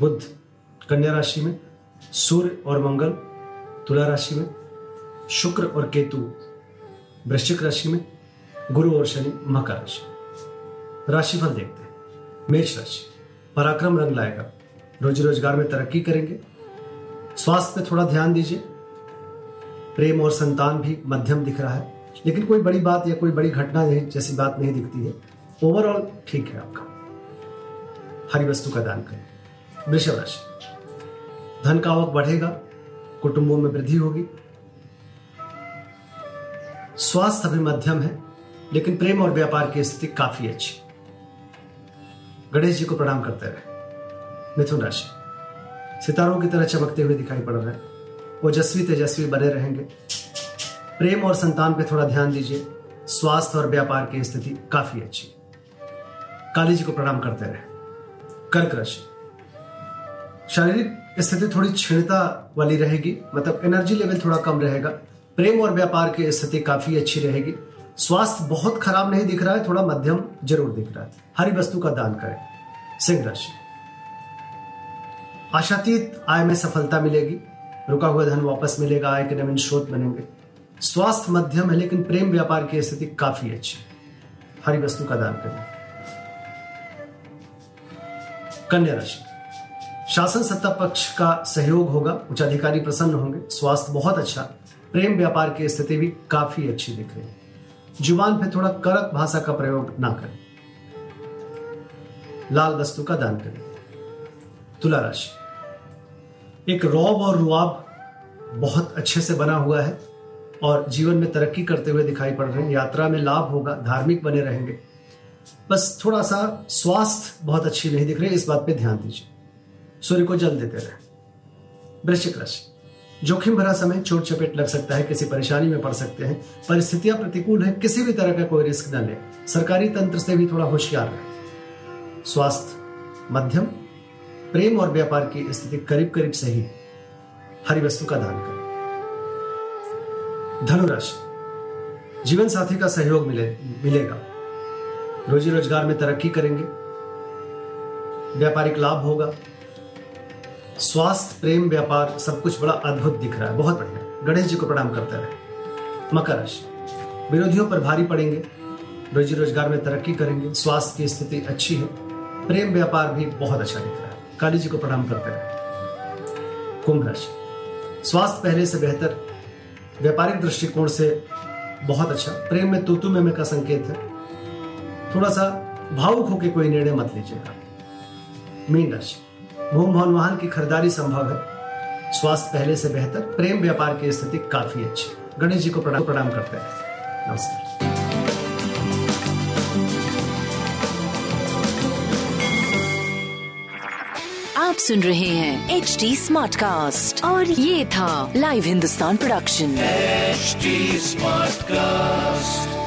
बुध, कन्या राशि में, सूर्य और मंगल, तुला राशि में, शुक्र और केतु, वृश्चिक राशि में, गुरु और शनि, मकर राशि। राशिफल देखते हैं। मेष राशि, पराक्रम रंग लाएगा। रोजी रोज़गार में तरक्की करेंगे। स्वास्थ्य पे थोड़ा ध्यान दीजिए। प्रेम और संतान भी मध्यम दिख रहा है। लेकिन कोई बड़ी बात या कोई बड़ी घटना नहीं, जैसी बात नहीं दिखती है। ओवरऑल ठीक है आपका। हरी वस्तु का दान करें। वृषभ राशि धन का आवक बढ़ेगा, कुटुंबों में वृद्धि होगी। स्वास्थ्य अभी मध्यम है, लेकिन प्रेम और व्यापार की स्थिति काफ़ी अच्छी। गणेश जी को प्रणाम करते रहे। मिथुन राशि। सितारों की तरह चमकते हुए दिखाई पड़ रहे हैं। ओजस्वी तेजस्वी बने रहेंगे। प्रेम और संतान पे थोड़ा ध्यान दीजिए। स्वास्थ्य और व्यापार की स्थिति काफ़ी अच्छी। काली जी को प्रणाम करते रहे। कर्क राशि। शारीरिक स्थिति थोड़ी क्षीणता वाली रहेगी मतलब एनर्जी लेवल थोड़ा कम रहेगा। प्रेम और व्यापार की स्थिति काफ़ी अच्छी रहेगी। स्वास्थ्य बहुत खराब नहीं दिख रहा है, थोड़ा मध्यम ज़रूर दिख रहा है। हरी वस्तु का दान करें। सिंह राशि। आशातीत आय में सफलता मिलेगी। रुका हुआ धन वापस मिलेगा, आय के नवीन स्रोत बनेंगे। स्वास्थ्य मध्यम है, लेकिन प्रेम व्यापार की स्थिति काफ़ी अच्छी हरी वस्तु का दान करें। कन्या राशि। शासन सत्ता पक्ष का सहयोग होगा उच्च अधिकारी प्रसन्न होंगे, स्वास्थ्य बहुत अच्छा प्रेम व्यापार की स्थिति भी काफ़ी अच्छी दिख रही है। ज़ुबान पे थोड़ा कड़क भाषा का प्रयोग ना करें। लाल वस्तु का दान करें। तुला राशि। एक रौब और रुआब बहुत अच्छे से बना हुआ है और जीवन में तरक्की करते हुए दिखाई पड़ रहे हैं। यात्रा में लाभ होगा, धार्मिक बने रहेंगे। बस थोड़ा सा स्वास्थ्य बहुत अच्छी नहीं दिख रही, इस बात पे ध्यान दीजिए। सूर्य को जल देते रहे। वृश्चिक राशि। जोखिम भरा समय, चोट चपेट लग सकता है, किसी परेशानी में पड़ सकते हैं। परिस्थितियाँ प्रतिकूल है, किसी भी तरह का कोई रिस्क न ले। सरकारी तंत्र से भी थोड़ा होशियार रहे। स्वास्थ्य, मध्यम। प्रेम और व्यापार की स्थिति करीब करीब सही है। हरी वस्तु का दान करें। धनुराशि जीवन साथी का सहयोग मिले, मिलेगा। रोजी रोज़गार में तरक्की करेंगे। व्यापारिक लाभ होगा। स्वास्थ्य, प्रेम, व्यापार, सब कुछ बड़ा अद्भुत दिख रहा है। बहुत बढ़िया। गणेश जी को प्रणाम करते रहे। मकर राशि। विरोधियों पर भारी पड़ेंगे। रोजी रोज़गार में तरक्की करेंगे। स्वास्थ्य की स्थिति अच्छी है। प्रेम, व्यापार भी बहुत अच्छा दिख रहा है। काली जी को प्रणाम करते रहे। कुंभ राशि। स्वास्थ्य पहले से बेहतर। व्यापारिक दृष्टिकोण से बहुत अच्छा। प्रेम में तूतु में का संकेत है। थोड़ा सा भावुक होकर कोई निर्णय मत लीजिएगा। मीन राशि। भूम भवन वाहन की खरीदारी संभव है। स्वास्थ्य पहले से बेहतर प्रेम व्यापार की स्थिति काफ़ी अच्छी। गणेश जी को प्रणाम प्रणाम करते हैं। नमस्कार। आप सुन रहे हैं एच डी स्मार्ट कास्ट और ये था live Hindustan production smart Smartcast.